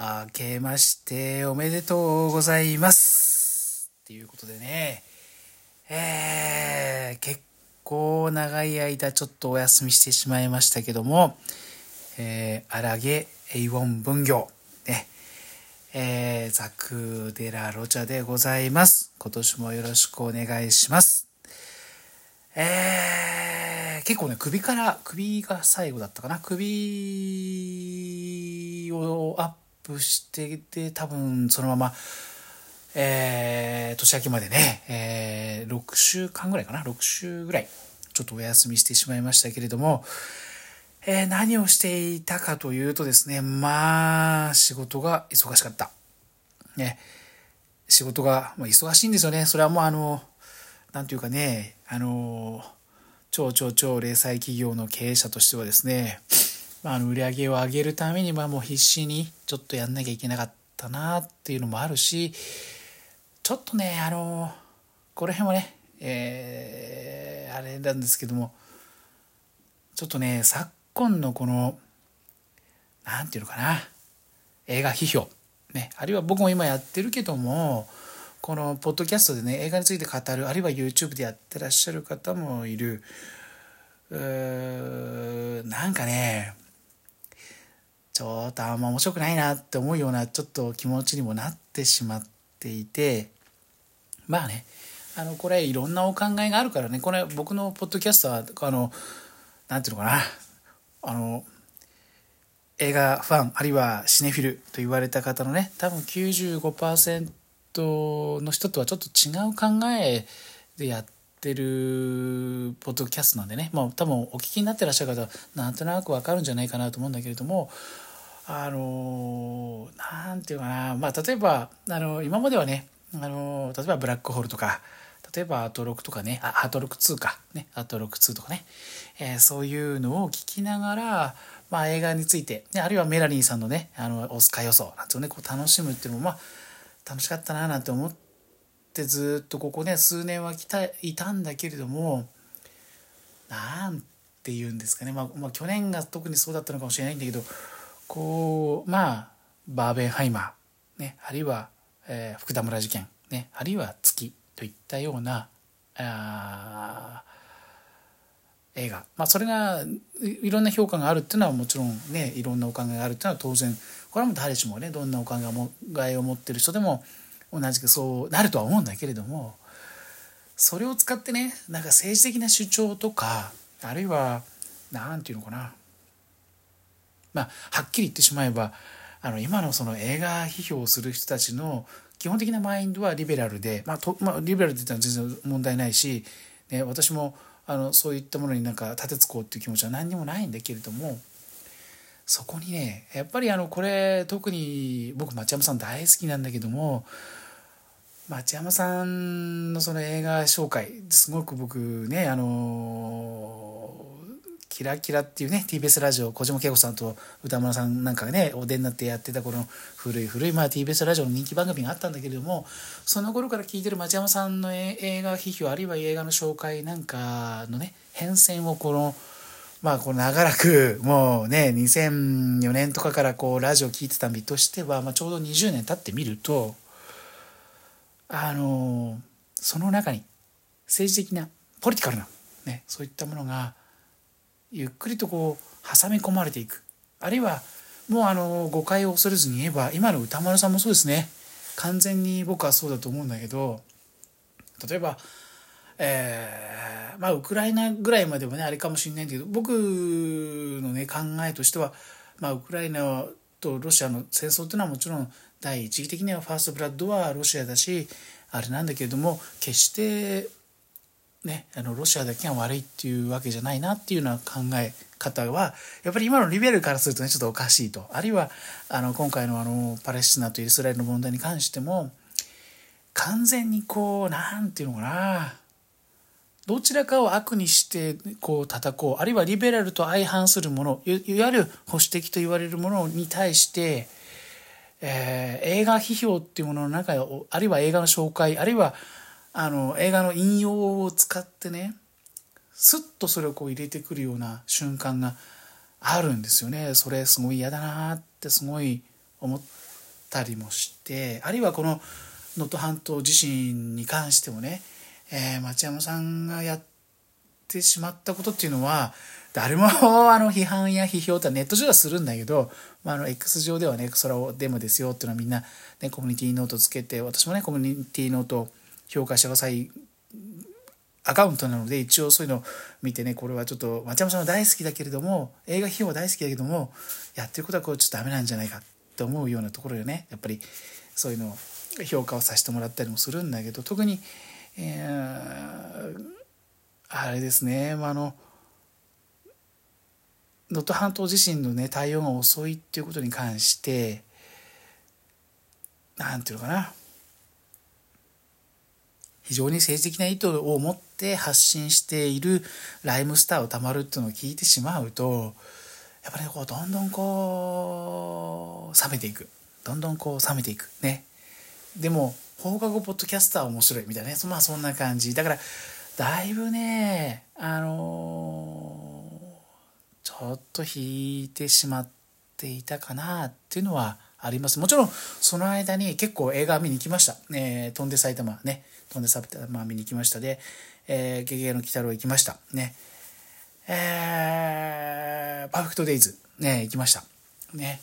明けましておめでとうございます。っていうことでね、えー、結構長い間ちょっとお休みしてしまいましたけども、えー、荒毛エイウォン分業、ね、えー、ザクデラロチャでございます。今年もよろしくお願いします。えー、結構ね、首から、首が最後だったかな。首をアップしてて、多分そのまま、えー、年明けまでね、えー、6週間ぐらいかな？6週ぐらい、ちょっとお休みしてしまいましたけれども、えー、何をしていたかというとですね、まあ、仕事が忙しかった。ね。仕事が、忙しいんですよね。それはもうあの、なんていうかね、あの、超超超零細企業の経営者としてはですね、あ、あの売り上げを上げるためにまあもう必死にちょっとやんなきゃいけなかったなっていうのもあるし、ちょっとね、あの、この辺はね、えー、あれなんですけども、ちょっとね、昨今のこの、なんていうのかな、映画批評、ね、あるいは僕も今やってるけども、このポッドキャストでね映画について語るあるいは YouTube でやってらっしゃる方もいる。うーなんかねちょっとあんま面白くないなって思うようなちょっと気持ちにもなってしまっていてまあねあのこれいろんなお考えがあるからね。これ僕のポッドキャストはあのなんていうのかな。あの映画ファンあるいはシネフィルと言われた方のね多分95%の人とはちょっと違う考えでやってるポッドキャストなんでね、まあ、多分お聞きになってらっしゃる方はなんとなくわかるんじゃないかなと思うんだけれどもあのなんていうかな、まあ、例えばあの今まではねあの例えばブラックホールとか例えばアートロックとかねあアートロック2かねアートロック2とかね、えー、そういうのを聞きながらまあ、映画について、ね、あるいはメラニーさんのねあのオスカー予想なんていうねこう楽しむっていうのもまあ楽しかったななんて思ってずっとここね数年は来たいたんだけれどもなんて言うんですかね、まあ、まあ去年が特にそうだったのかもしれないんだけどこうまあバーベンハイマー、ね、あるいは、えー、福田村事件、ね、あるいは月といったようなあ映画、まあ、それがいろんな評価があるっていうのはもちろんねいろんなお考えがあるっていうのは当然これはもう誰しもねどんなお考えを持ってる人でも同じくそうなるとは思うんだけれどもそれを使ってねなんか政治的な主張とかあるいは何て言うのかなまあはっきり言ってしまえばあの今のその映画批評をする人たちの基本的なマインドはリベラルで、まあとまあ、リベラルって言ったら全然問題ないし、ね、私もあのそういったものになんか立てつこうっていう気持ちは何にもないんだけれどもそこにねやっぱりあのこれ特に僕町山さん大好きなんだけども町山さんのその映画紹介すごく僕ねあのキラキラっていうね TBS ラジオ小島慶子さんと歌村さんなんかがねお出になってやってたこの古い古い、まあ、TBS ラジオの人気番組があったんだけれどもその頃から聞いてる町山さんの映画批評あるいは映画の紹介なんかのね変遷をこのまあこの長らくもうね2004年とかからこうラジオ聞いてた身としては、まあ、ちょうど20年経ってみるとあのその中に政治的なポリティカルな、ね、そういったものがゆっくりとこう挟み込まれていく。あるいはもうあの誤解を恐れずに言えば今の歌丸さんもそうですね。完全に僕はそうだと思うんだけど例えばえー、まあウクライナぐらいまではねあれかもしれないんだけど僕のね考えとしては、まあ、ウクライナとロシアの戦争っていうのはもちろん第一義的にはファーストブラッドはロシアだしあれなんだけれども決してね、あのロシアだけが悪いっていうわけじゃないなっていうような考え方はやっぱり今のリベルからするとねちょっとおかしいと。あるいはあの今回のあのパレスチナとイスラエルの問題に関しても完全にこうなんていうのかな。どちらかを悪にしてこう叩こう。あるいはリベラルと相反するものいわゆる保守的と言われるものに対して、えー、映画批評っていうものの中あるいは映画の紹介あるいはあの映画の引用を使ってねスッとそれをこう入れてくるような瞬間があるんですよね。それすごい嫌だなってすごい思ったりもしてあるいはこの能登半島地震に関してもね、えー、町山さんがやってしまったことっていうのは誰もあの批判や批評ってネット上はするんだけど、まあ、あの X 上ではねそれをデモですよっていうのはみんな、ね、コミュニティノートつけて私もねコミュニティノート評価してくださいアカウントなので一応そういうのを見てねこれはちょっと町山さんは大好きだけれども映画批評は大好きだけどもやってることはこれちょっとダメなんじゃないかって思うようなところでね。やっぱりそういうのを評価をさせてもらったりもするんだけど特に、えー、あれですね、まあ、あの能登半島地震のね対応が遅いっていうことに関して何て言うのかな。非常に政治的な意図を持って発信しているライムスターをたまるっていうのを聞いてしまうとやっぱり、こうどんどんこう冷めていくどんどんこう冷めていくねでも放課後ポッドキャスター面白いみたいなねまあそんな感じだからだいぶねあのー、ちょっと引いてしまっていたかなっていうのはあります。もちろん、その間に結構映画見に行きました。えー、飛んで埼玉ね。飛んで埼玉見に行きましたで、えー、ゲゲゲの鬼太郎行きました。ね。えー、パーフェクトデイズ、ね、行きました。ね。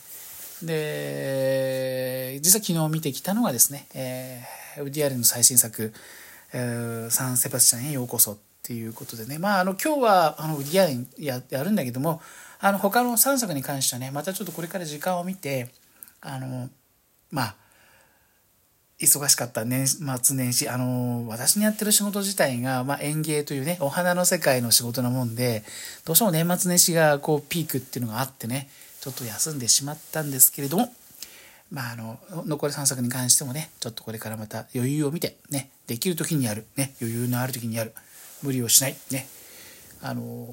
で、実は昨日見てきたのがですね、えー、ウディアレンの最新作、えー、サンセバスチャンへようこそっていうことでね、まあ、あの、今日は、あの、ウディアレンややるんだけども、あの、他の3作に関してはね、またちょっとこれから時間を見て、あのまあ忙しかった年末年始あの私にやってる仕事自体が、まあ、園芸というねお花の世界の仕事なもんでどうしても年末年始がこうピークっていうのがあってねちょっと休んでしまったんですけれどもまああの残り3作に関してもねちょっとこれからまた余裕を見てねできる時にやるね余裕のある時にやる無理をしないね。あの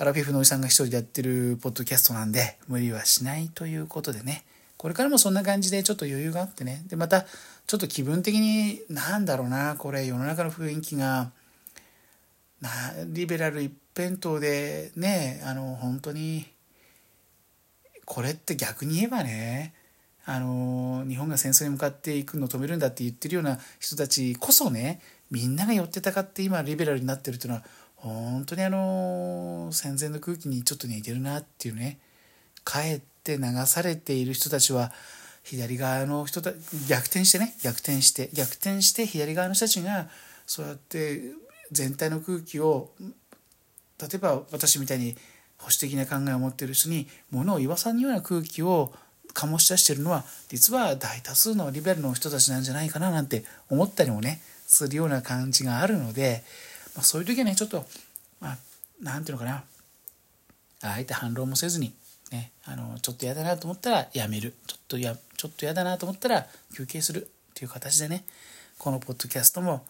アラフィフのおじさんが一人でやってるポッドキャストなんで、無理はしないということでね、これからもそんな感じでちょっと余裕があってね、で、また、ちょっと気分的に、なんだろうな、これ世の中の雰囲気が、な、リベラル一辺倒で、ね、あの、本当に、これって逆に言えばね、あの日本が戦争に向かっていくのを止めるんだって言ってるような人たちこそねみんなが寄ってたかって今リベラルになってるっていうのは本当にあの戦前の空気にちょっと似てるなっていうね。かえって流されている人たちは左側の人た逆転してね逆転して逆転して左側の人たちがそうやって全体の空気を例えば私みたいに保守的な考えを持っている人に物を言わさぬような空気を醸し出してるのは実は大多数のリベルの人たちなんじゃないかななんて思ったりもねするような感じがあるのでまあ、そういう時はねちょっとまあなんていうのかな。あえて反論もせずにねあのちょっと嫌だなと思ったらやめる。ちょっとやちょっと嫌だなと思ったら休憩するっていう形でねこのポッドキャストも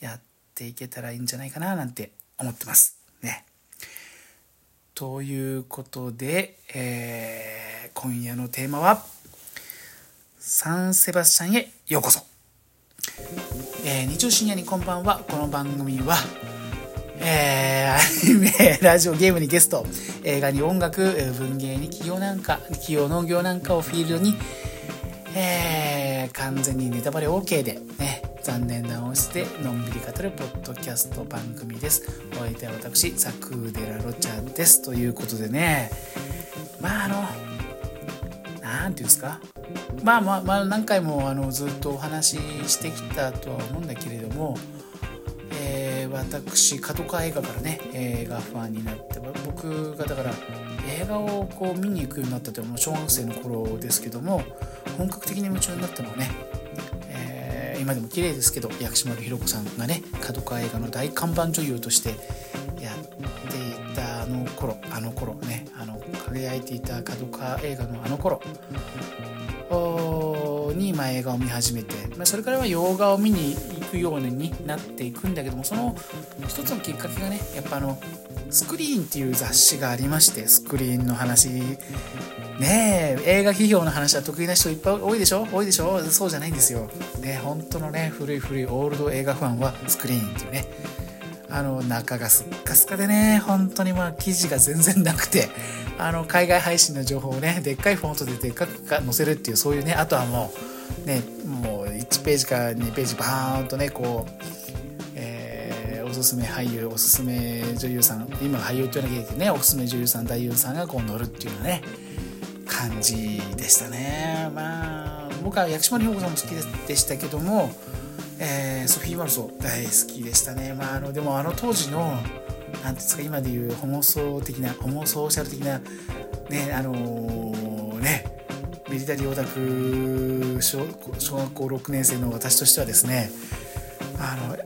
やっていけたらいいんじゃないかななんて思ってます。ね。ということで、えー、今夜のテーマは「サンセバスチャンへようこそ」えー、日曜深夜にこんばんは。この番組はえー、アニメ、ラジオ、ゲームにゲスト、映画に音楽、文芸に企業なんか、企業農業なんかをフィールドに、えー、完全にネタバレ OK で、ね、残念な音質でのんびり語るポッドキャスト番組です。お相手は私、ザクーデラロチャです。ということでね、まああの、なんていうんですか、まあまあまあ何回もあのずっとお話ししてきたとは思うんだけれども、えー、私角川映画からね映画ファンになって僕がだから映画をこう見に行くようになったというのは小学生の頃ですけども本格的に夢中になったのはね、えー、今でも綺麗ですけど薬師丸ひろ子さんがね角川映画の大看板女優としてやっていたあの頃あの頃ねあの輝いていた角川映画のあの頃に、ま、映画を見始めて、ま、それからは洋画を見に行くようになっていくんだけどもその一つのきっかけがねやっぱあのスクリーンっていう雑誌がありましてスクリーンの話。ねえ映画批評の話は得意な人いっぱい多いでしょ？多いでしょ？そうじゃないんですよ。ね本当のね古い古いオールド映画ファンはスクリーンっていうね。あの中がすっかすかでね本当にまあ記事が全然なくて。あの海外配信の情報をねでっかいフォントででっかく載せるっていうそういうねあとはもうねもう1ページか2ページバーンとねこう、えー、おすすめ俳優おすすめ女優さん今俳優って言わなきゃいけないねおすすめ女優さん男優さんがこう載るっていうようなね感じでしたね。まあ僕は薬師丸ひょう子さんも好きでしたけども、えー、ソフィー・マルソ大好きでしたね。まああのでもあの当時の何ですか今でいうホモソー的なホモソーシャル的なねあのー、ねミリタリーオタク小学校6年生の私としてはですねあの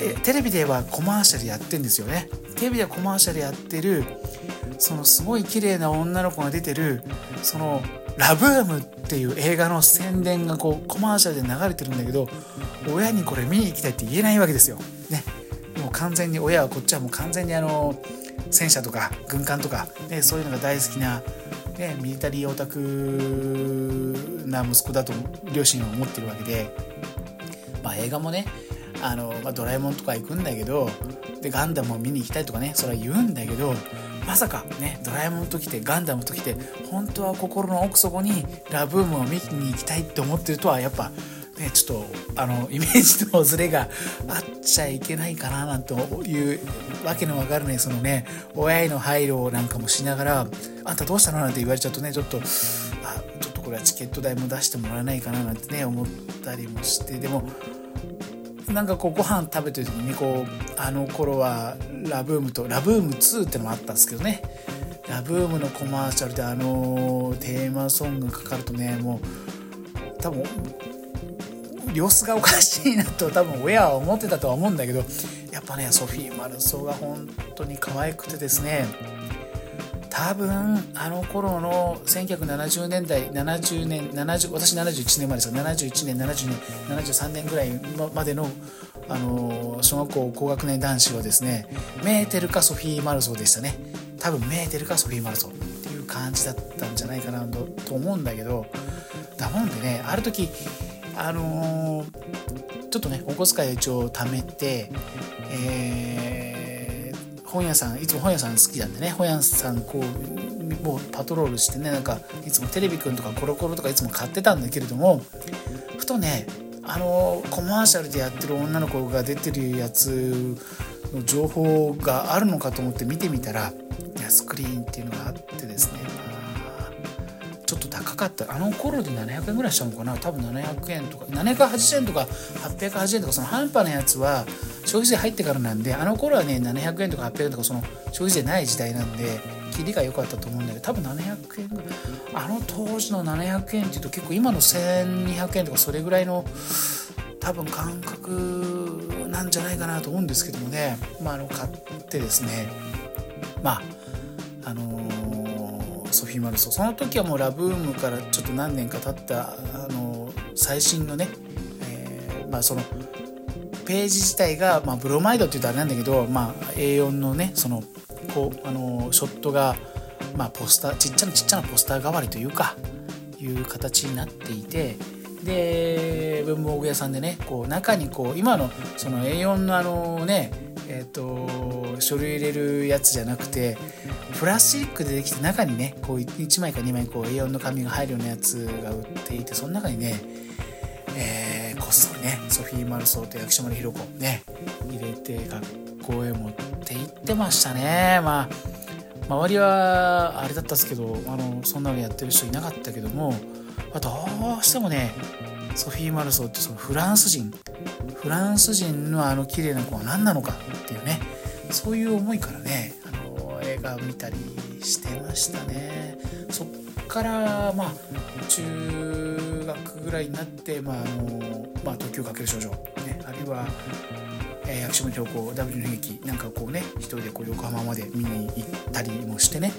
えテレビではコマーシャルやってんですよねテレビではコマーシャルやってるそのすごい綺麗な女の子が出てるその「ラブーム」っていう映画の宣伝がこうコマーシャルで流れてるんだけど親にこれ見に行きたいって言えないわけですよ。ね、もう完全に親はこっちはもう完全にあの戦車とか軍艦とか、ね、そういうのが大好きな、ね、ミリタリーオタクな息子だと両親は思ってるわけで、まあ、映画もねあの、まあ、ドラえもんとか行くんだけどでガンダムを見に行きたいとかねそれは言うんだけどまさかねドラえもんと来てガンダムと来て本当は心の奥底にラブームを見に行きたいって思ってるとはやっぱね、ちょっとあのイメージのズレがあっちゃいけないかななんていうわけのわからないそのね親への配慮なんかもしながら「あんたどうしたの?」なんて言われちゃうとねちょっとあちょっとこれはチケット代も出してもらえないかななんてね思ったりもしてでもなんかこうご飯食べてる時にこうあの頃はラブームとラブーム2ってのもあったんですけどねラブームのコマーシャルであのテーマソングがかかるとねもう多分様子がおかしいなと多分親は思ってたとは思うんだけどやっぱねソフィー・マルソーが本当に可愛くてですね多分あの頃の1970年代70年70私71年までですが71年70年73年ぐらいまでのあの小学校高学年男子はですねメーテルかソフィー・マルソーでしたね。多分メーテルかソフィー・マルソーっていう感じだったんじゃないかなと思うんだけどだもんでねある時あのー、ちょっとねお小遣いを一応貯めて、えー、本屋さんいつも本屋さん好きなんでね本屋さんこうもうパトロールしてねなんかいつもテレビくんとかコロコロとかいつも買ってたんだけれどもふとねあのー、コマーシャルでやってる女の子が出てるやつの情報があるのかと思って見てみたらスクリーンっていうのがあってですねかった。あの頃で700円ぐらいしたのかな。多分700円とか780円とか880円とかその半端なやつは消費税入ってからなんであの頃はね700円とか800円とかその消費税ない時代なんで切りが良かったと思うんだけど多分700円ぐらい。あの当時の700円っていうと結構今の1200円とかそれぐらいの多分感覚なんじゃないかなと思うんですけどもね。まああの買ってですね。まああのソフィー・マルソその時はもうラブームからちょっと何年か経ったあの最新のね、えー、まあそのページ自体が、まあ、ブロマイドって言うとあれなんだけど、まあ、A4 のねそのこうあのショットが、まあ、ポスターちっちゃなちっちゃなポスター代わりというかいう形になっていてで文房具屋さんでねこう中にこう今のその A4 のあのねえっ、ー、と書類入れるやつじゃなくてプラスチックでできて中にねこう1枚か2枚こう A4 の紙が入るようなやつが売っていてその中にね、えー、こっそりねソフィー・マルソーと薬師丸ひろ子ね入れて学校へ持って行ってましたね。まあ周りはあれだったんですけどあのそんなのやってる人いなかったけども、まあ、どうしてもねソフィー・マルソーってそのフランス人フランス人のあの綺麗な子は何なのかっていうねそういう思いからね画を見たりしてましたね。そっからまあ中学ぐらいになって、まああのまあ、東京かける少女、ね、あるいはえー、薬師丸標高 W の悲劇なんかこうね一人でこう横浜まで見に行ったりもしてね。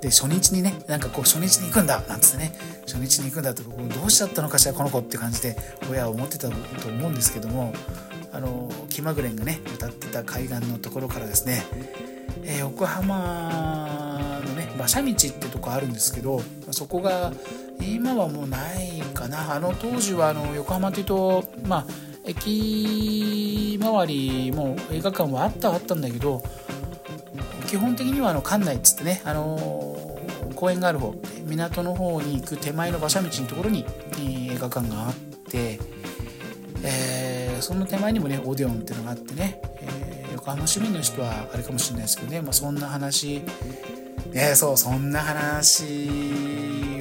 で初日にねなんかこう初日に行くんだなんつってね初日に行くんだってどうしちゃったのかしらこの子って感じで親は思ってたと思うんですけどもあの気まぐれんがね歌ってた海岸のところからですね、えー、横浜のね馬車道ってとこあるんですけどそこが今はもうないかな。あの当時はあの横浜というとまあ駅周りも映画館はあったはあったんだけど基本的にはあの館内っつってね、あの公園がある方港の方に行く手前の馬車道のところに、映画館があって、えー、その手前にもねオデオンっていうのがあってね、横浜市民の人はあれかもしれないですけどね、まあ、そんな話。ねそうそんな話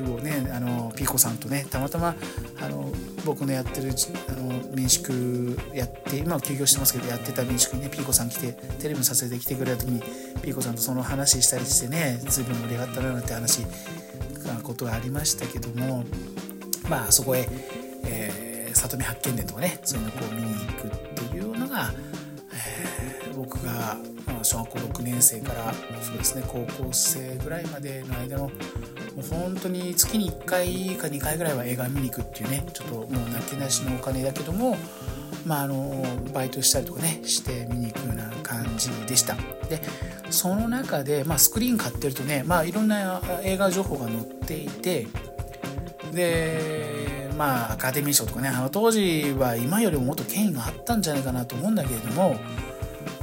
をねあのピーコさんとねたまたまあの僕のやってるあの民宿やって今は休業してますけどやってた民宿にねピーコさん来てテレビの撮影で来てくれた時にピーコさんとその話したりしてね随分盛り上がったななんて話ことがありましたけどもまあそこへ、えー、里見八犬伝とかねそういうのをこう見に行くっていうのが、僕が小学校6年生からそうですね高校生ぐらいまでの間のもう本当に月に1回か2回ぐらいは映画見に行くっていうねちょっともう泣きなしのお金だけどもまああのバイトしたりとかねして見に行くような感じでした。でその中で、まあ、スクリーン買ってるとね、まあ、いろんな映画情報が載っていてでまあアカデミー賞とかねあの当時は今よりももっと権威があったんじゃないかなと思うんだけれども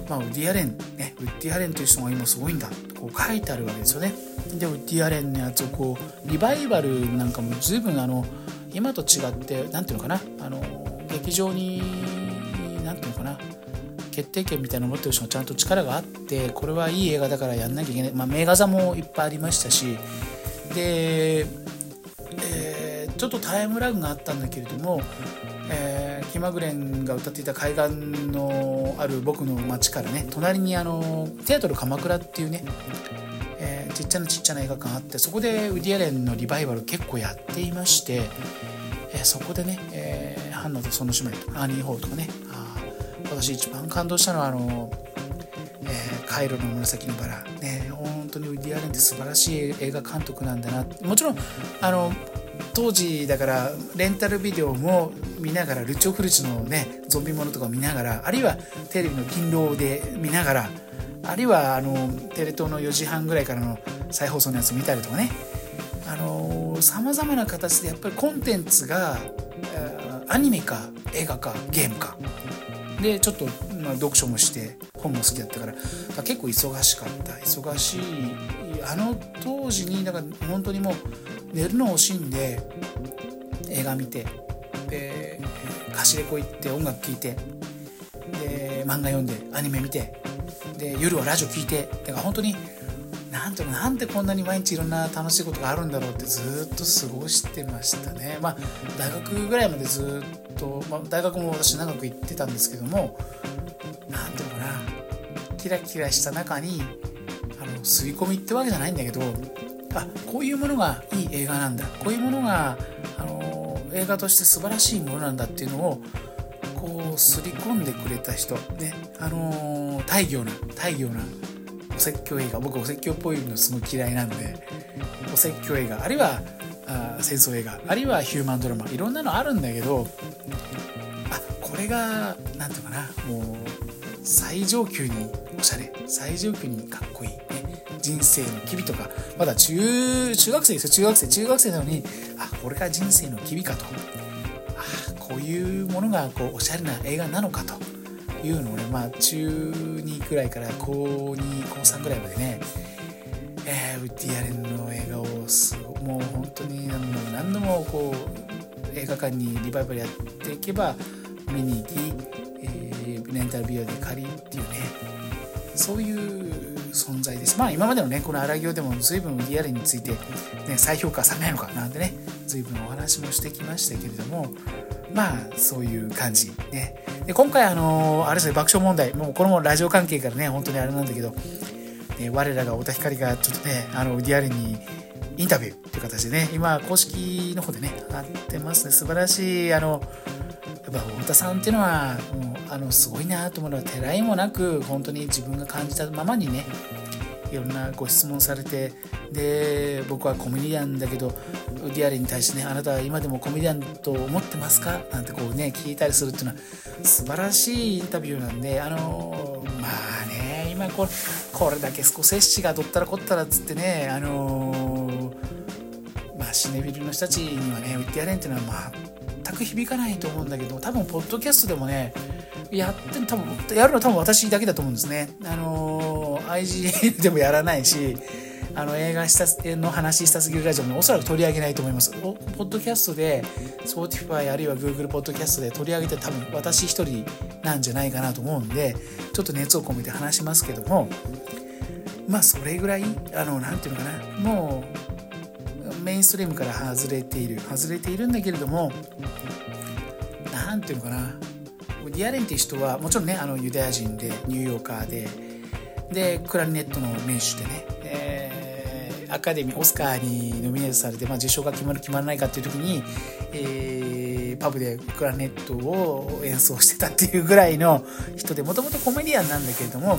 まあ、ウッディ・アレン、ね、ウッディ・アレンという人が今すごいんだとこう書いてあるわけですよね。でウッディ・アレンのやつをこうリバイバルなんかも随分あの今と違って何ていうのかなあの劇場に何ていうのかな決定権みたいなのを持ってる人がちゃんと力があってこれはいい映画だからやんなきゃいけない、まあ、名画座もいっぱいありましたしで、えー、ちょっとタイムラグがあったんだけれどもえー、キマグレンが歌っていた海岸のある僕の町からね隣にあのテアトル鎌倉っていうね、えー、ちっちゃなちっちゃな映画館あってそこでウディアレンのリバイバル結構やっていまして、えー、そこでね、えー、ハンナとその姉妹とかアーニー・ホールとかねあ私一番感動したのはあの、えー、カイロの紫のバラ。ね本当にウディアレンって素晴らしい映画監督なんだな。もちろんあの当時だからレンタルビデオも見ながらルチョフルチのねゾンビものとか見ながらあるいはテレビの勤労で見ながらあるいはあのテレ東の4時半ぐらいからの再放送のやつ見たりとかね。さまざまな形でやっぱりコンテンツがアニメか映画かゲームかでちょっと、まあ、読書もして本も好きだったから結構忙しかった。忙しいあの当時にだから本当にもう寝るのを惜しんで映画見てで貸しレコ行って音楽聴いてで漫画読んでアニメ見てで夜はラジオ聴いてだから本当になんていうのなんでこんなに毎日いろんな楽しいことがあるんだろうってずっと過ごしてましたね。まあ大学ぐらいまでずっと、まあ、大学も私長く行ってたんですけどもなんていうのかなキラキラした中にあの吸い込みってわけじゃないんだけどあこういうものがいい映画なんだ。こういうものが、あの映画として素晴らしいものなんだっていうのをこうすり込んでくれた人。ねあの大行な大行なお説教映画僕お説教っぽいのすごい嫌いなんでお説教映画あるいはあ戦争映画あるいはヒューマンドラマいろんなのあるんだけどあこれが何て言うかなもう最上級におしゃれ最上級にかっこいい、ね、人生の機微とかまだ中中学生ですよ中学生中学生なのにあこれが人生の機微かと。あこういうものがこうおしゃれな映画なのかと。いうのをねまあ中2くらいから高2高3ぐらいまでねえー、ウッディ・アレンの映画をすもう本当に何度も何度もこう映画館にリバイバルやっていけば見に行き、えー、レンタルビデオで借りっていうねそういう存在です。まあ今までのね、この荒行でも随分リアルについて、ね、再評価されないのかなんてね、随分お話もしてきましたけれども、まあそういう感じね。で今回あのあれですね、爆笑問題、もうこれもラジオ関係からね、本当にあれなんだけど、ね、我らが太田光がちょっとね、あのリアルにインタビューという形でね、今公式の方でね、上がってますね。素晴らしい、あの、やっぱ太田さんっていうのはもうあのすごいなと思うのはてらいもなく本当に自分が感じたままにねいろんなご質問されてで僕はコメディアンだけどウディアレに対してねあなたは今でもコメディアンと思ってますか？なんてこうね聞いたりするっていうのは素晴らしいインタビューなんであのまあね今これこれだけスコセッシがどったらこったらっつってねあのまあシネビルの人たちにはねウッディアレンっていうのはまあ全く響かないと思うんだけど多分ポッドキャストでもねやって多分やるの多分私だけだと思うんですね。あの IGN でもやらないしあの映画したの話したすぎるラジオもおそらく取り上げないと思います。ポッドキャストで Spotify あるいは Google ポッドキャストで取り上げて多分私一人なんじゃないかなと思うんでちょっと熱を込めて話しますけどもまあそれぐらいあの何て言うのかなもうメインストリームから外れている外れているんだけれども何て言うのかな。ディアレンっていう人はもちろんねあのユダヤ人でニューヨーカーででクラリネットの名手でね、えー、アカデミーオスカーにノミネートされて、まあ、受賞が決まる決まらないかっていう時に、えー、パブでクラリネットを演奏してたっていうぐらいの人でもともとコメディアンなんだけれども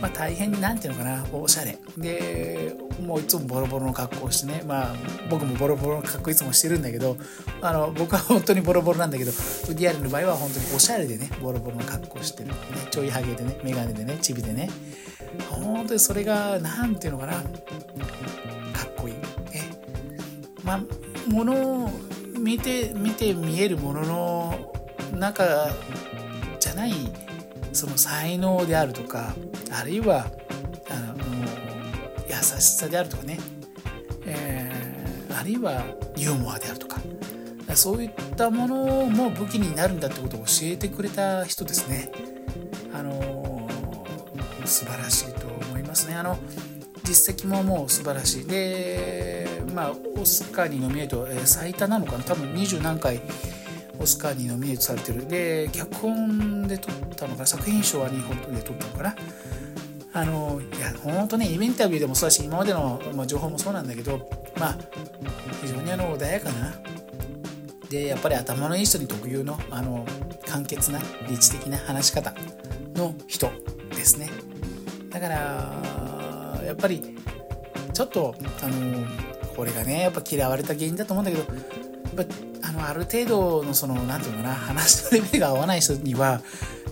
まあ、大変なんていうのかなおしゃれ。でもういつもボロボロの格好をしてねまあ僕もボロボロの格好いつもしてるんだけどあの僕は本当にボロボロなんだけどウディアルの場合は本当におしゃれでねボロボロの格好してる、ね、ちょいハゲでね眼鏡でねチビでね。本当にそれがなんていうのかなかっこいい。ね。まあものを見て見て見えるものの中じゃないその才能であるとかあるいはあの優しさであるとかね、えー、あるいはユーモアであるとかそういったものも武器になるんだってことを教えてくれた人ですね。あの素晴らしいと思いますね。あの実績ももう素晴らしい。で、まあ、オスカーにノミネート、えー、最多なのかな多分20何回オスカーにノミネートされてる。で脚本で撮ったのか作品賞は日本で撮ったのかな？あのいや本当ねインタビューでもそうだし今までの、まあ、情報もそうなんだけどまあ非常にあの穏やかな。でやっぱり頭のいい人に特有のあの簡潔な理知的な話し方の人ですね。だからやっぱりちょっとあのこれがねやっぱ嫌われた原因だと思うんだけどやっぱあのある程度のその何て言うのかな話のレベルが合わない人にはや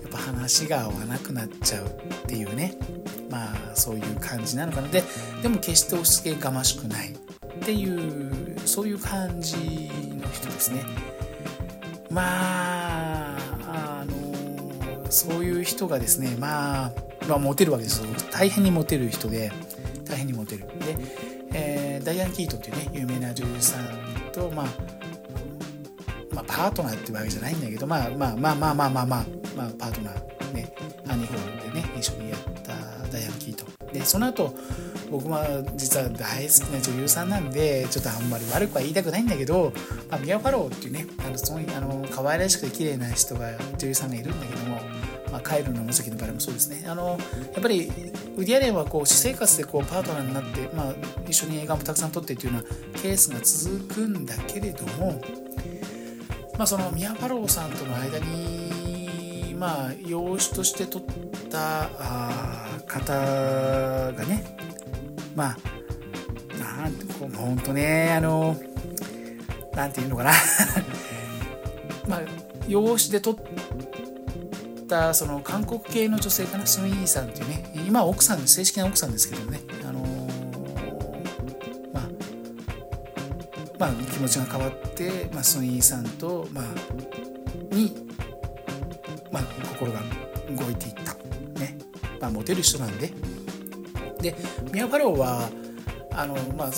っぱ話が合わなくなっちゃうっていうね。まあそういう感じなのかな。ででも決して押し付けがましくないっていうそういう感じの人ですね。まああのそういう人がですねまあ、まあ、モテるわけですよ。大変にモテる人で大変にモテる。で、えー、ダイアン・キートっていうね有名な女優さんとまあ、パートナーってわけじゃないんだけど、まあまあまあまあまあまあまあ、まあ、パートナーね、アニホールでね、一緒にやったダイアン・キート。で、その後、僕は実は大好きな女優さんなんで、ちょっとあんまり悪くは言いたくないんだけど、まあ、ミア・ファローっていうね、あのそのあの可愛らしくて綺麗な人が、女優さんがいるんだけども、まあ、カイルの無責の場合もそうですね。あの、やっぱり、ウディアレンはこう私生活でこうパートナーになって、まあ、一緒に映画もたくさん撮ってっていうようなケースが続くんだけれども、まあ、その宮太郎さんとの間に、まあ、養子として取ったあ方がねまあなんてこう本当ねあのなんていうのかな。まあ養子で取ったその韓国系の女性かなスンイーさんっていうね今奥さん正式な奥さんですけどね。まあ、気持ちが変わって、まあ、スンイーさんと、まあ、に、まあ、心が動いていった。ね。まあ、モテる人なんで。で、ミア・ファローは、あの、まあ、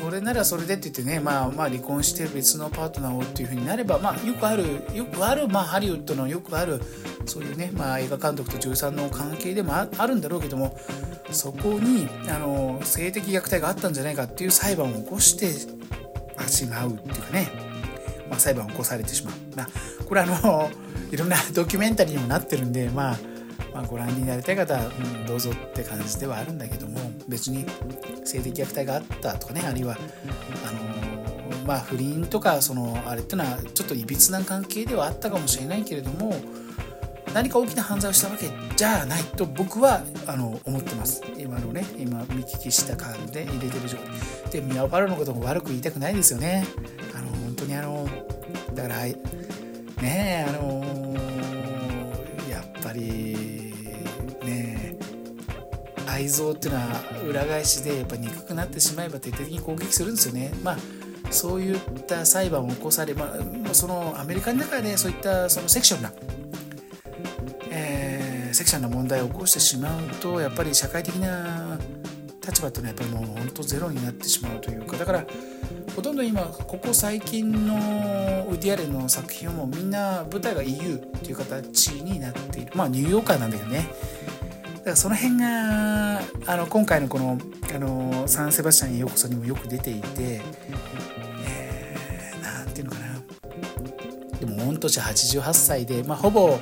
それならそれでって言ってね、まあ、まあ離婚して別のパートナーをっていうふうになれば、まあ、よくあるよくある、まあ、ハリウッドのよくあるそういうね、まあ、映画監督と女優さんの関係でもあるんだろうけどもそこにあの性的虐待があったんじゃないかっていう裁判を起こしてしまうっていうかね、まあ、裁判を起こされてしまう、まあ、これあの いろんな ドキュメンタリーにもなってるんで、まあ、まあご覧になりたい方は、うん、どうぞって感じではあるんだけども別に性的虐待があったとかねあるいはあのまあ不倫とかそのあれっていうのはちょっといびつな関係ではあったかもしれないけれども何か大きな犯罪をしたわけじゃないと僕はあの思ってます。今のね今見聞きした感じで入れてる状態。でミア・ファロのことも悪く言いたくないですよね。あの本当にあのだからねえあのやっぱりね愛憎っていうのは裏返しでやっぱ憎くなってしまえば徹底的に攻撃するんですよね。まあそういった裁判を起こされ、まあ、そのアメリカの中でそういったそのセクションなセクシャルな問題を起こしてしまうとやっぱり社会的な立場っていうのはやっぱりもう本当ゼロになってしまうというかだからほとんど今ここ最近のウディアレの作品はもうみんな舞台が EU っていう形になっている。まあニューヨーカーなんだけどね。だからその辺があの今回のこのあのサンセバスチャンへようこそにもよく出ていて、えー、ていうのかな。でも御年88歳で、まあ、ほぼ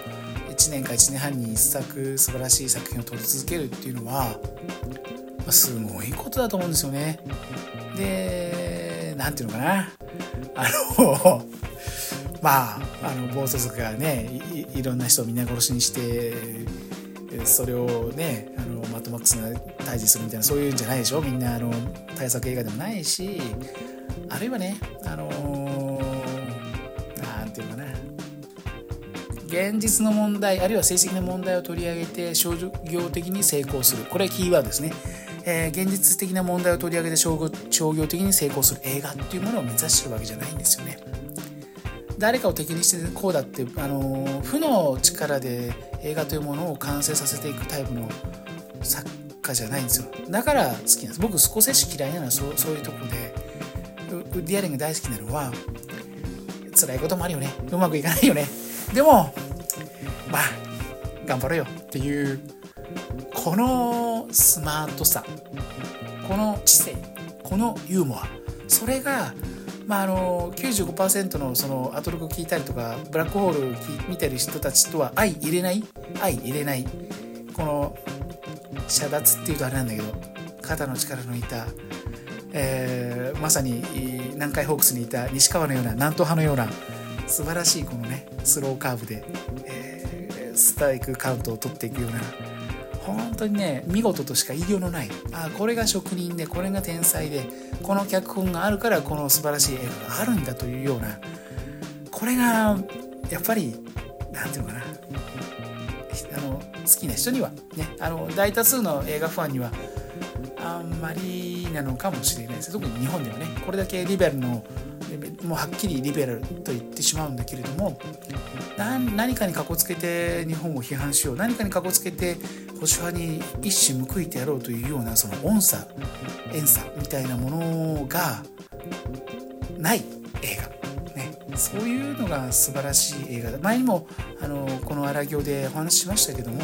1年か1年半に1作素晴らしい作品を撮り続けるっていうのは、ま、すごいことだと思うんですよね。で何ていうのかなあの まああの暴走族がねいろんな人を皆殺しにしてそれをねあのマットマックスが退治するみたいなそういうんじゃないでしょみんなあの対策映画でもないしあるいはねあの現実の問題あるいは成績の問題を取り上げて商業的に成功する。これはキーワードですね、えー、現実的な問題を取り上げて商業的に成功する。映画っていうものを目指してるわけじゃないんですよね。誰かを敵にしてこうだってあの負の力で映画というものを完成させていくタイプの作家じゃないんですよ。だから好きなんです。僕少し嫌いなのはそうそういうとこでウッディアレンが大好きなのは辛いこともあるよね。うまくいかないよね。でもまあ頑張ろうよっていうこのスマートさこの知性このユーモア。それがまあ、あの95%のそのアトロク聞いたりとかブラックホール見てる人たちとは相入れない相入れないこの遮奪っていうとあれなんだけど肩の力のいた、えー、まさに南海ホークスにいた西川のような南東派のような素晴らしいこのねスローカーブで、え、ストライクカウントを取っていくような本当にね見事としか言いようのない。あこれが職人でこれが天才でこの脚本があるからこの素晴らしい映画があるんだというようなこれがやっぱり何て言うのかな。あの好きな人にはねあの大多数の映画ファンにはあんまりなのかもしれないです。特に日本ではね。これだけリベラルのもうはっきりリベラルと言ってしまうんだけれども何かにかこつけて日本を批判しよう。何かにかこつけて保守派に一矢報いてやろうというようなその恩差遠差みたいなものがない映画、ね、そういうのが素晴らしい映画だ。前にもあのこの荒行でお話ししましたけども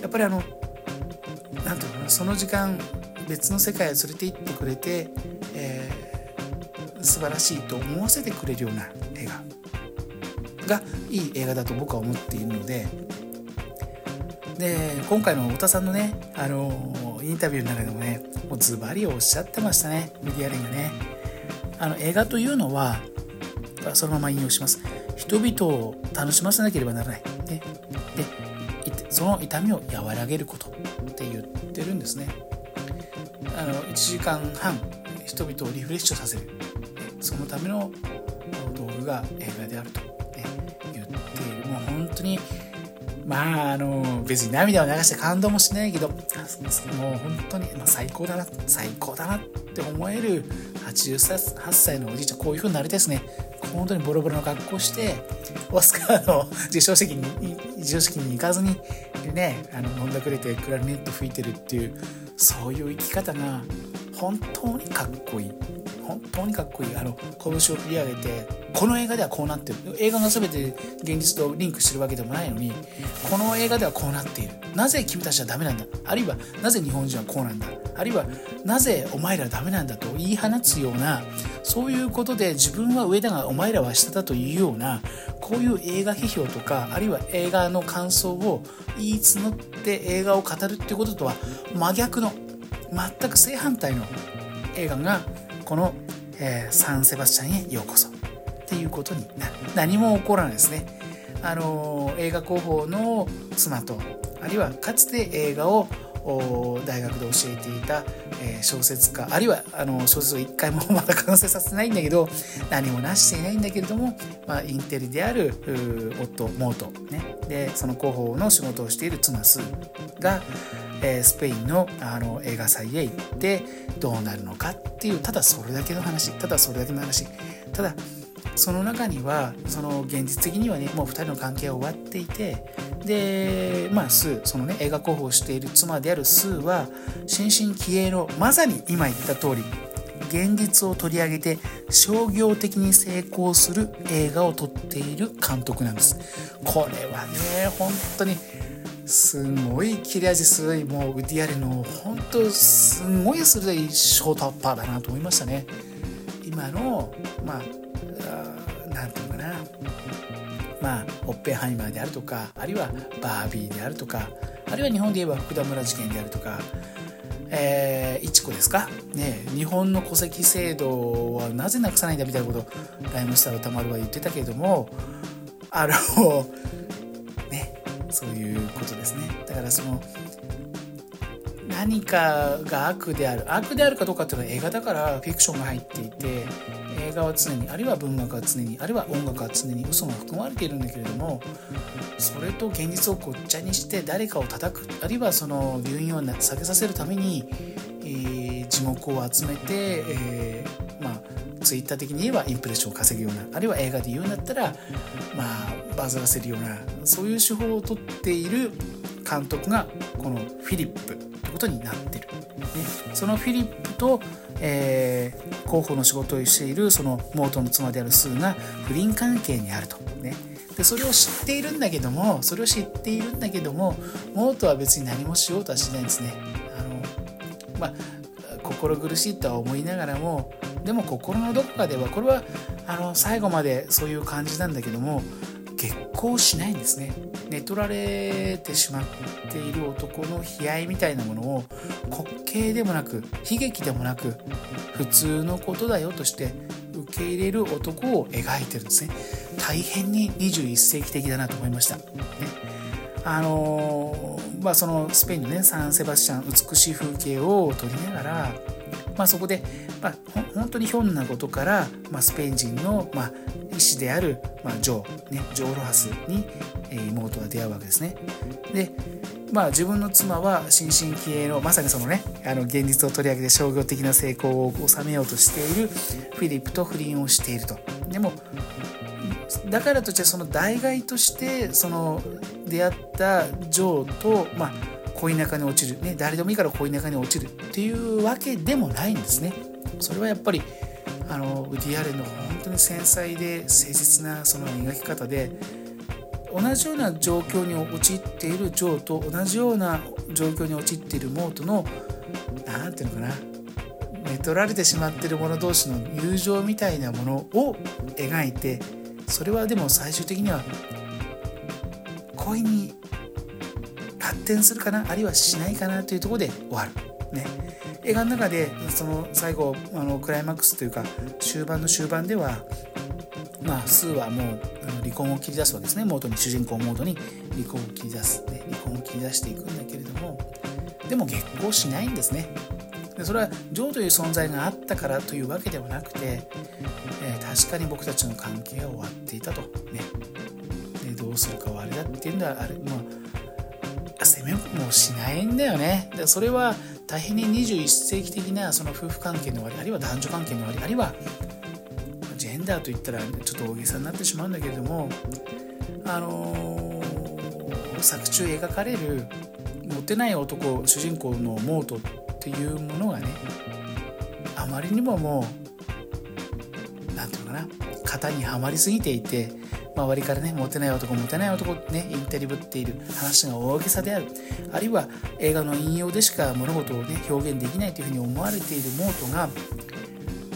やっぱりあの何て言うかなその時間別の世界を連れて行ってくれて、えー、素晴らしいと思わせてくれるような映画がいい映画だと僕は思っているのでで今回の太田さんのねあのインタビューの中でもねもうズバリおっしゃってましたねメディアレンがね。あの映画というのはそのまま引用します。人々を楽しませなければならない、ね、その痛みを和らげることって言ってるんですね。あの1時間半人々をリフレッシュさせる。そのための道具が映画であると、ね、言っている。もう本当にまああの別に涙を流して感動もしないけどもう本当に、まあ、最高だな最高だなって思える88歳のおじいちゃんこういう風になりですね。本当にボロボロの格好してオスカーの授賞式に授賞式に行かずにねあの飲んだくれてクラリネット吹いてるっていうそういう生き方が本当にかっこいい。本当にかっこいい。あの拳を振り上げてこの映画ではこうなってる。映画が全て現実とリンクしてるわけでもないのにこの映画ではこうなっている。なぜ君たちはダメなんだ？あるいはなぜ日本人はこうなんだ？あるいはなぜお前らはダメなんだと言い放つようなそういうことで自分は上だがお前らは下だというようなこういう映画批評とかあるいは映画の感想を言い募って映画を語るっていうこととは真逆の全く正反対の映画がこの、えー、サンセバスチャンへようこそっていうことになる。何も起こらないですね。あの映画広報の妻とあるいはかつて映画を大学で教えていた、え小説家あるいはあの小説を一回もまだ完成させてないんだけど何もなしていないんだけれども、まあ、インテリである夫モート、ね、でその広報の仕事をしている妻スーが、えスペインのあの映画祭へ行ってどうなるのかっていうただそれだけの話ただそれだけの話。ただその中にはその現実的にはねもう2人の関係は終わっていてでまあスーそのね映画候補をしている妻であるスーは新進気鋭のまさに今言った通り現実を取り上げて商業的に成功する映画を撮っている監督なんです。これはね本当にすごい切れ味鋭いもうウディアレの本当すごい鋭いショートアッパーだなと思いましたね。今のまあまあオッペンハイマーであるとかあるいはバービーであるとかあるいは日本で言えば福田村事件であるとかえー、いちこですか、ね、日本の戸籍制度はなぜなくさないんだみたいなことをライムスター歌丸は言ってたけれどもあのねそういうことですね。だからその何かが悪である悪であるかどうかっていうのは映画だからフィクションが入っていて映画は常にあるいは文学は常にあるいは音楽は常に嘘が含まれているんだけれどもそれと現実をごっちゃにして誰かを叩くあるいはその留飲を下げさせるために、えー、地獄を集めて、えー、まあツイッター的に言えばインプレッションを稼ぐようなあるいは映画で言うんだったらまあバズらせるようなそういう手法をとっている監督がこのフィリップってことになってる、ね、そのフィリップと、えー、広報の仕事をしているそのモートの妻であるスーが不倫関係にあると。ね。でそれを知っているんだけどもそれを知っているんだけどもモートは別に何もしようとはしないんですね。あのまあ心苦しいとは思いながらもでも心のどこかではこれはあの最後までそういう感じなんだけども結婚しないんですね。寝取られてしまっている男の悲哀みたいなものを滑稽でもなく悲劇でもなく普通のことだよとして受け入れる男を描いてるんですね。大変に21世紀的だなと思いました、ね、あのまあそのスペインのねサンセバスチャン美しい風景を撮りながらまあ、そこで、まあ、本当にひょんなことから、まあ、スペイン人の、まあ、医師である、まあ、ジョー、ね、ジョー・ロハスに、えー、妹が出会うわけですね。で、まあ、自分の妻は新進気鋭のまさにそのねあの現実を取り上げて商業的な成功を収めようとしているフィリップと不倫をしていると。でもだからとしてその代替としてその出会ったジョーと、まあ、恋仲に落ちる、ね、誰でもいいから恋仲に落ちるっていうわけでもないんですね。それはやっぱりあのウディ・アレンの本当に繊細で誠実なその描き方で同じような状況に陥っているジョーと同じような状況に陥っているモートの何て言うのかな寝取られてしまってる者同士の友情みたいなものを描いてそれはでも最終的には恋に発展するかな？あるいはしないかなというところで終わる。ね、映画の中でその最後あのクライマックスというか終盤の終盤ではまあスーはもう離婚を切り出すわけですね。モードに主人公モードに離婚を切り出す、ね、離婚を切り出していくんだけれどもでも月光しないんですね。でそれはジョーという存在があったからというわけではなくて、えー、確かに僕たちの関係は終わっていたと。ね。でどうするかはあれだっていうんだあれまあ責めもしないんだよね。でそれは大変に21世紀的なその夫婦関係の終わりあるいは男女関係の終わりあるいはジェンダーといったらちょっと大げさになってしまうんだけれどもあのー、作中描かれるモテない男主人公のモートっていうものがねあまりにももう何て言うのかな型にはまりすぎていて周りからねモテない男モテない男ってねインタリブっている話が大げさである。あるいは映画の引用でしか物事をね表現できないというふうに思われているモートが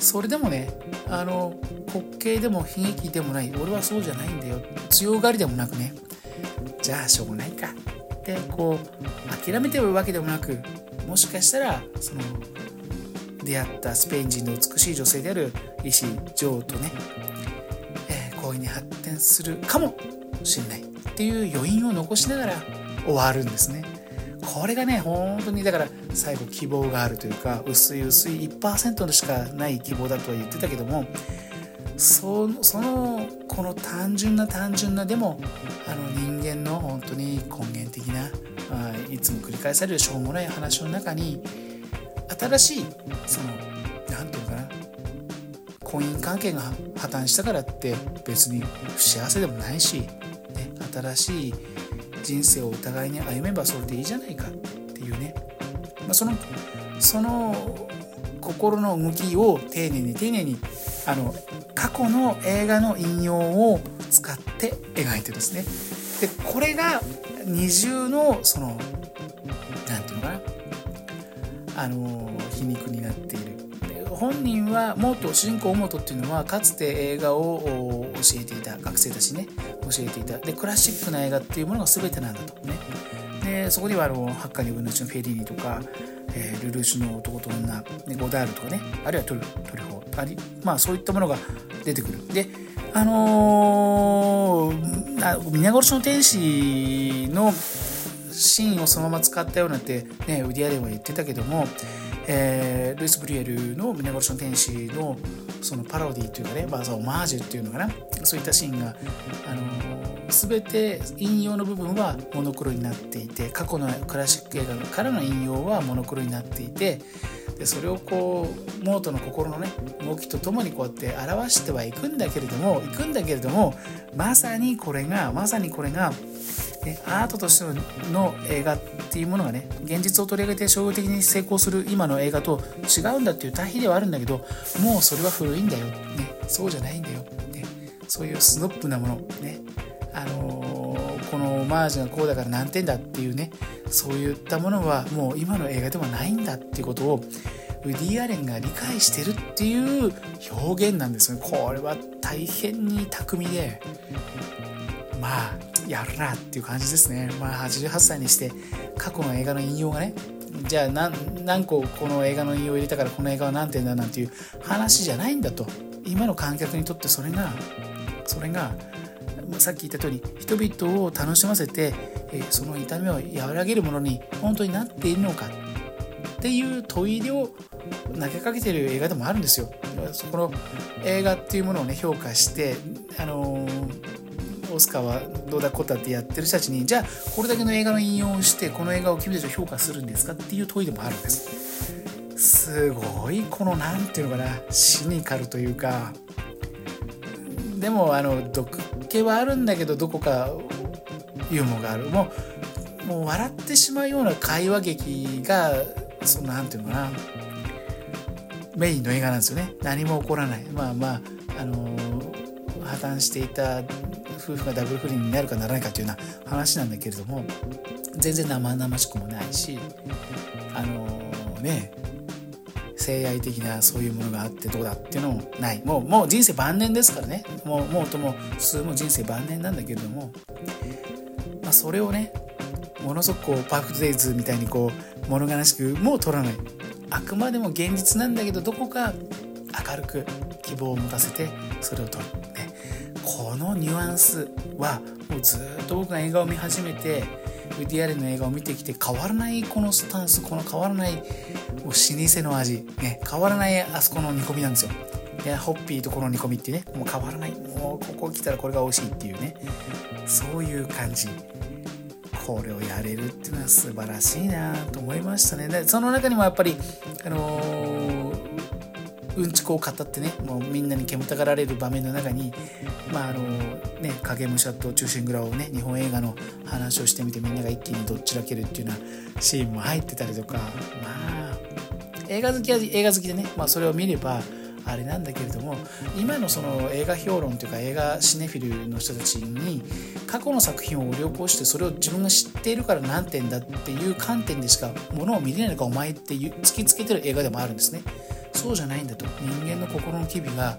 それでもねあの滑稽でも悲劇でもない。俺はそうじゃないんだよ。強がりでもなくねじゃあしょうがないか。ってこう諦めてるわけでもなくもしかしたらその出会ったスペイン人の美しい女性である医師ジョーとね恋に発展するかもしれないっていう余韻を残しながら終わるんですね。これがね本当にだから最後希望があるというか薄い薄い1%のしかない希望だとは言ってたけどもそのそのこの単純な単純なでもあの人間の本当に根源的な、まあ、いつも繰り返されるしょうもない話の中に新しいその何て言うかな婚姻関係が破綻したからって別に不幸せでもないし、ね、新しい人生をお互いに歩めばそれでいいじゃないかっていうね、まあ、そのその心の動きを丁寧に丁寧にあの過去の映画の引用を使って描いてですね。でこれが二重のその何て言うのかなあの皮肉になっている。本人は元主人公元っていうのはかつて映画を教えていた学生たちにね教えていた。でクラシックな映画っていうものが全てなんだとね。でそこではあのハッカーに分のうちのフェリーニとか、えー、ルルーシュの男と女、ゴダールとかねあるいはトリトリホありまあそういったものが出てくる。であのー、皆殺しの天使のシーンをそのまま使ったようなってねウディアレンは言ってたけどもえー、ルイス・ブリエルの「皆殺しの天使の」そのパロディというかね、まあ、オマージュっていうのかな。そういったシーンが、あのー、全て引用の部分はモノクロになっていて過去のクラシック映画からの引用はモノクロになっていてでそれをこうモートの心のね動きとともにこうやって表してはいくんだけれどもいくんだけれどもまさにこれがまさにこれがね、アートとしての映画っていうものがね現実を取り上げて商業的に成功する今の映画と違うんだっていう対比ではあるんだけどもうそれは古いんだよ、ね、そうじゃないんだよ、ね、そういうスノップなもの。ねあのー、このオマージュがこうだから何点だっていうねそういったものはもう今の映画ではないんだっていうことをウディ・アレンが理解してるっていう表現なんですよね。これは大変に巧みで。まあやるなっていう感じですね。まあ、88歳にして過去の映画の引用がね、じゃあ何何個この映画の引用を入れたからこの映画は何点だなんていう話じゃないんだと。今の観客にとってそれが、それが、さっき言った通り人々を楽しませて、えその痛みを和らげるものに本当になっているのかっていう問いを投げかけてる映画でもあるんですよ。この映画っていうものをね評価してあのーオスカーはどうだこうだってやってる人たちにじゃあこれだけの映画の引用をしてこの映画を君たちは評価するんですかっていう問いでもあるんです。すごいこの何ていうのかな。シニカルというか。でもあの毒気はあるんだけどどこかユーモアがあるもうもう笑ってしまうような会話劇がその何ていうのかな。メインの映画なんですよね。何も起こらない。まあまああの破綻していた夫婦がダブル不倫になるかならないかというような話なんだけれども全然生々しくもないしあのー、ね性愛的なそういうものがあってどうだっていうのもない。もうもう人生晩年ですからね。もうもうとも普通も人生晩年なんだけれども、まあ、それをねものすごくこうパーフェクトデイズみたいにこう物悲しくもう取らない。あくまでも現実なんだけどどこか明るく希望を持たせてそれを取る。このニュアンスはもうずっと僕が映画を見始めて VTR の映画を見てきて変わらないこのスタンスこの変わらないもう老舗の味、ね、変わらないあそこの煮込みなんですよ。でホッピーとこの煮込みってねもう変わらないもうここ来たらこれが美味しいっていうねそういう感じ。これをやれるっていうのは素晴らしいなと思いましたね。でその中にもやっぱりあのーうんちくを語ってねもうみんなに煙たがられる場面の中にまああのね影武者と忠臣蔵をね日本映画の話をしてみてみんなが一気にどっちらけるっていうようなシーンも入ってたりとかまあ映画好きは映画好きでね、まあ、それを見ればあれなんだけれども今のその映画評論というか映画シネフィルの人たちに過去の作品を旅行してそれを自分が知っているから何点だっていう観点でしかものを見れないのかお前って突きつけてる映画でもあるんですね。そうじゃないんだと。人間の心の機微が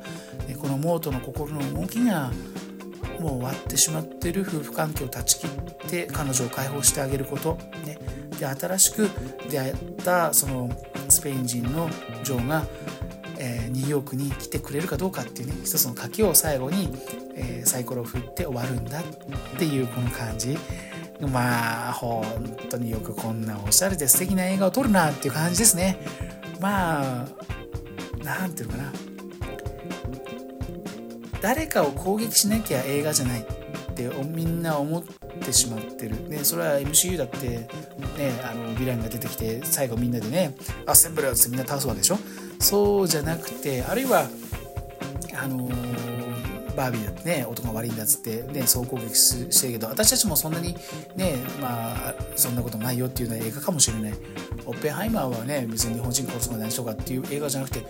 このモートの心の動きがもう終わってしまってる夫婦関係を断ち切って彼女を解放してあげること、ね、で新しく出会ったそのスペイン人のジョーが、えー、ニューヨークに来てくれるかどうかっていうね一つの賭けを最後に、えー、サイコロを振って終わるんだっていうこの感じまあ本当によくこんなおしゃれで素敵な映画を撮るなっていう感じですね。まあ何て言うかな。誰かを攻撃しなきゃ映画じゃない。ってみんな思ってしまってる、ね、それは MCU だって、ね、あのヴィランが出てきて最後みんなでねアッセンブルってみんな倒すわけでしょ。そうじゃなくてあるいはあのバービーだってね音が悪いんだっつってね総攻撃してるけど私たちもそんなにねまあそんなことないよっていうような映画かもしれない。オッペンハイマーはね別に日本人殺すのが何しとかっていう映画じゃなくて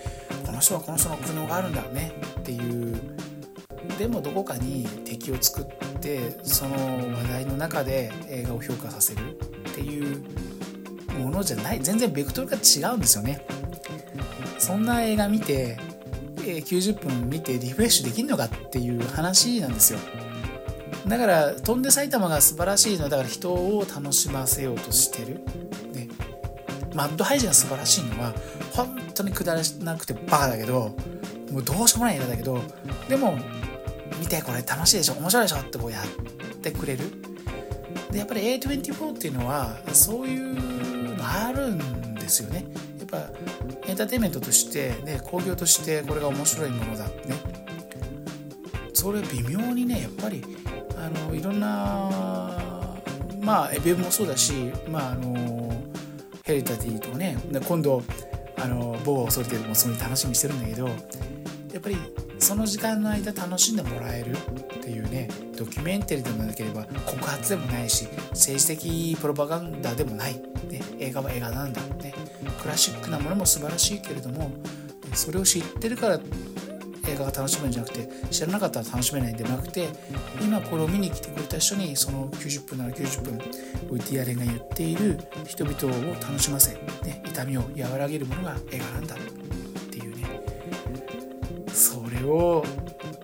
この人はこの人の苦悩があるんだねっていう。でもどこかに敵を作ってその話題の中で映画を評価させるっていうものじゃない。全然ベクトルが違うんですよね。そんな映画見て90分見てリフレッシュできるのかっていう話なんですよ。だから「飛んで埼玉」が素晴らしいのはだから人を楽しませようとしてる、ね、マッドハイジが素晴らしいのは本当にくだらなくてバカだけどもうどうしようもない映画だけどでも見てこれ楽しいでしょ。面白いでしょってこうやってくれる。でやっぱり A24 っていうのはそういうのあるんですよね。やっぱンターテインメントとしてね興行としてこれが面白いものだね。それ微妙にねやっぱりあのいろんなまあエベもそうだしまああのヘリタティとかね今度あの某ソリテルもそれ楽しみにしてるんだけどやっぱりその時間の間楽しんでもらえるっていうねドキュメンタリーでもなければ告発でもないし政治的プロパガンダでもない、ね、映画は映画なんだ、ね、クラシックなものも素晴らしいけれどもそれを知ってるから映画が楽しめるんじゃなくて知らなかったら楽しめないんではなくて今これを見に来てくれた人にその90分なら90分 VTR が言っている人々を楽しませ、ね、痛みを和らげるものが映画なんだれを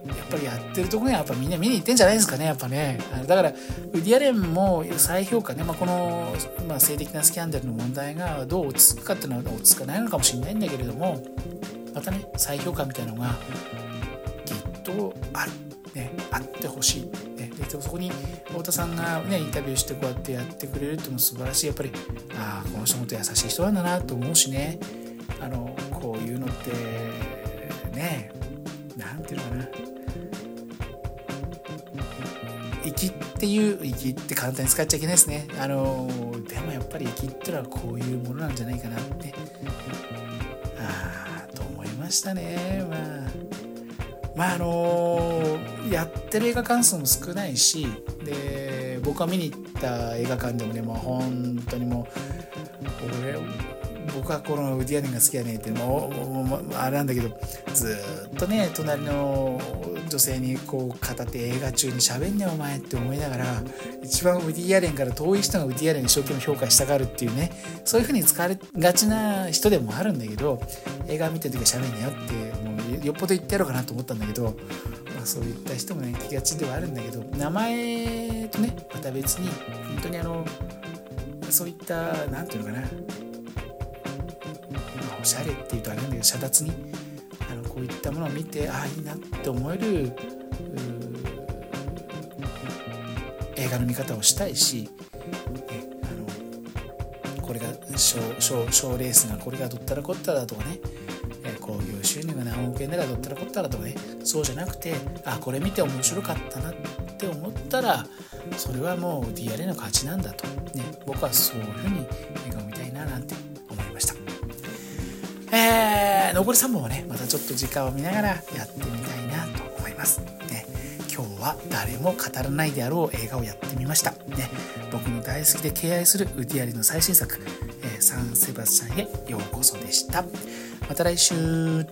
やっぱりやってるとこにはやっぱみんな見に行ってんじゃないですかねやっぱね。だからウディアレンも再評価ね、まあ、この、まあ、性的なスキャンダルの問題がどう落ち着くかっていうのは落ち着かないのかもしれないんだけれどもまたね再評価みたいなのがきっとある、ね、あってほしい、ね、でそこに太田さんが、ね、インタビューしてこうやってやってくれるっていうのも素晴らしい。やっぱりああこの人もっと優しい人なんだなと思うしね。あのこういうのってねなんていうのかな。粋っていう粋って簡単に使っちゃいけないですね。あのでもやっぱり粋ってのはこういうものなんじゃないかなって。ああと思いましたね。まあまああのやってる映画館数も少ないしで僕が見に行った映画館でもねもう本当にもう俺僕はこのウディアレンが好きやねってもうあれなんだけどずっとね隣の女性にこう語って映画中に喋んねお前って思いながら一番ウディアレンから遠い人がウディアレン一生懸命評価したがるっていうねそういう風に使われがちな人でもあるんだけど映画見てる時は喋んねよってもうよっぽど言ってやろうかなと思ったんだけど、まあ、そういった人もね気がちではあるんだけど名前とねまた別に本当にあのそういった何て言うのかなおしゃれっていうとあれなんだけど遮奪に。あのこういったものを見てああいいなって思える映画の見方をしたいし、えあのこれが賞レースがこれがどったらこったらだとかね興行収入が何億円ならどったらこったらとかねそうじゃなくてあこれ見て面白かったなって思ったらそれはもう DRA の勝ちなんだと、ね、僕はそういうふうに映画を見たいななんてえー、残り3本はね、またちょっと時間を見ながらやってみたいなと思います。ね、今日は誰も語らないであろう映画をやってみました。ね、僕の大好きで敬愛するウディアリの最新作、えー、サン・セバスチャンへようこそでした。また来週